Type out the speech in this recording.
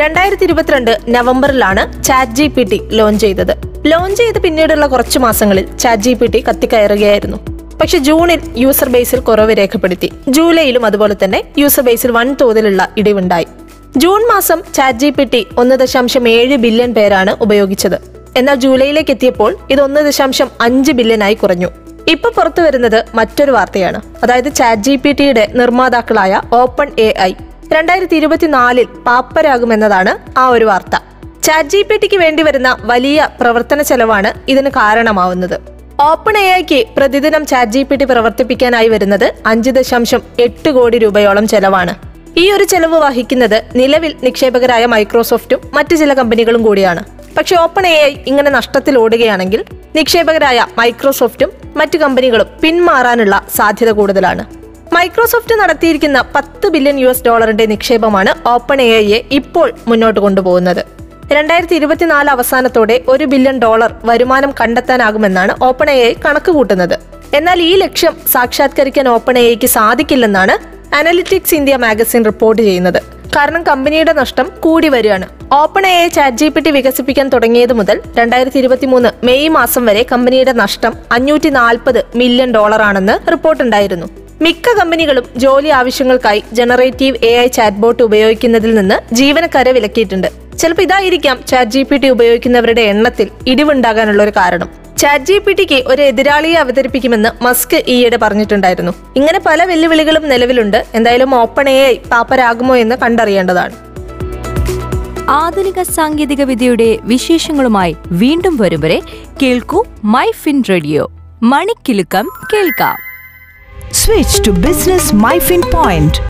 രണ്ടായിരത്തി ഇരുപത്തിരണ്ട് നവംബറിലാണ് chat G P T launch ചെയ്തത്. ലോഞ്ച് ചെയ്ത് പിന്നീടുള്ള കുറച്ച് മാസങ്ങളിൽ ചാറ്റ് ജി പി ടി കത്തിക്കയറുകയായിരുന്നു. പക്ഷെ ജൂണിൽ യൂസർ ബേസിൽ കുറവ് രേഖപ്പെടുത്തി. ജൂലൈയിലും അതുപോലെ തന്നെ യൂസർ ബേസിൽ വൻതോതിലുള്ള ഇടിവുണ്ടായി. ജൂൺ മാസം ചാറ്റ് ജി പി ടി ഒന്ന് ദശാംശം ഏഴ് ബില്യൺ പേരാണ് ഉപയോഗിച്ചത്. എന്നാൽ ജൂലൈയിലേക്ക് എത്തിയപ്പോൾ ഇത് ഒന്ന് ദശാംശം അഞ്ച് ബില്യനായി കുറഞ്ഞു. ഇപ്പൊ പുറത്തു വരുന്നത് മറ്റൊരു വാർത്തയാണ്. അതായത് ചാറ്റ് ജി പി ടിയുടെ നിർമ്മാതാക്കളായ ഓപ്പൺ എ ഐ രണ്ടായിരത്തി ഇരുപത്തിനാലിൽ പാപ്പരാകുമെന്നതാണ് ആ ഒരു വാർത്ത. ചാറ്റ് ജി പി ടിക്ക് വേണ്ടി വരുന്ന വലിയ പ്രവർത്തന ചെലവാണ് ഇതിന് കാരണമാവുന്നത്. ഓപ്പൺ എ ഐക്ക് പ്രതിദിനം ചാറ്റ് ജി പി ടി പ്രവർത്തിപ്പിക്കാനായി വരുന്നത് അഞ്ച് ദശാംശം എട്ട് കോടി രൂപയോളം ചെലവാണ്. ഈ ഒരു ചെലവ് വഹിക്കുന്നത് നിലവിൽ നിക്ഷേപകരായ മൈക്രോസോഫ്റ്റും മറ്റ് ചില കമ്പനികളും കൂടിയാണ്. പക്ഷെ ഓപ്പൺ എ ഐ ഇങ്ങനെ നഷ്ടത്തിൽ ഓടുകയാണെങ്കിൽ നിക്ഷേപകരായ മൈക്രോസോഫ്റ്റും മറ്റ് കമ്പനികളും പിന്മാറാനുള്ള സാധ്യത കൂടുതലാണ്. മൈക്രോസോഫ്റ്റ് നടത്തിയിരിക്കുന്ന പത്ത് ബില്യൺ യു എസ് ഡോളറിന്റെ നിക്ഷേപമാണ് ഓപ്പൺ എ ഐയെ ഇപ്പോൾ മുന്നോട്ട് കൊണ്ടുപോകുന്നത്. രണ്ടായിരത്തി ഇരുപത്തിനാല് അവസാനത്തോടെ ഒരു ബില്യൺ ഡോളർ വരുമാനം കണ്ടെത്താനാകുമെന്നാണ് ഓപ്പൺ എ ഐ കണക്ക് കൂട്ടുന്നത് എന്നാൽ ഈ ലക്ഷ്യം സാക്ഷാത്കരിക്കാൻ ഓപ്പൺ എ ഐക്ക് സാധിക്കില്ലെന്നാണ് അനലിറ്റിക്സ് ഇന്ത്യ മാഗസിൻ റിപ്പോർട്ട് ചെയ്യുന്നത്. കാരണം കമ്പനിയുടെ നഷ്ടം കൂടി വരികയാണ്. Open A chat G P T വികസിപ്പിക്കാൻ തുടങ്ങിയത് മുതൽ രണ്ടായിരത്തി ഇരുപത്തി മൂന്ന് മെയ് മാസം വരെ കമ്പനിയുടെ നഷ്ടം അഞ്ഞൂറ്റി നാൽപ്പത് മില്യൺ ഡോളറാണെന്ന് റിപ്പോർട്ടുണ്ടായിരുന്നു. മിക്ക കമ്പനികളും ജോലി ആവശ്യങ്ങൾക്കായി ജനറേറ്റീവ് എ ഐ ചാറ്റ്ബോട്ട് ഉപയോഗിക്കുന്നതിൽ നിന്ന് ജീവനക്കാരെ വിലക്കിയിട്ടുണ്ട്. ചിലപ്പോൾ ഇതായിരിക്കാം ചാറ്റ് ജി പി ടി ഉപയോഗിക്കുന്നവരുടെ എണ്ണത്തിൽ ഇടിവുണ്ടാകാനുള്ള ഒരു കാരണം ചാറ്റ് ജി പി ടിക്ക് ഒരു എതിരാളിയെ അവതരിപ്പിക്കുമെന്ന് മസ്ക് ഈയിടെ പറഞ്ഞിട്ടുണ്ടായിരുന്നു. ഇങ്ങനെ പല വെല്ലുവിളികളും നിലവിലുണ്ട്. എന്തായാലും ഓപ്പൺ എ ഐ പാപ്പരാകുമോ എന്ന് കണ്ടറിയേണ്ടതാണ്. ആധുനിക സാങ്കേതിക വിദ്യയുടെ വിശേഷങ്ങളുമായി വീണ്ടും വരും വരെ കേൾക്കൂ മൈ ഫിൻ റേഡിയോ മണിക്കിലുക്കം കേൾക്കാം. Switch to business My Fin Point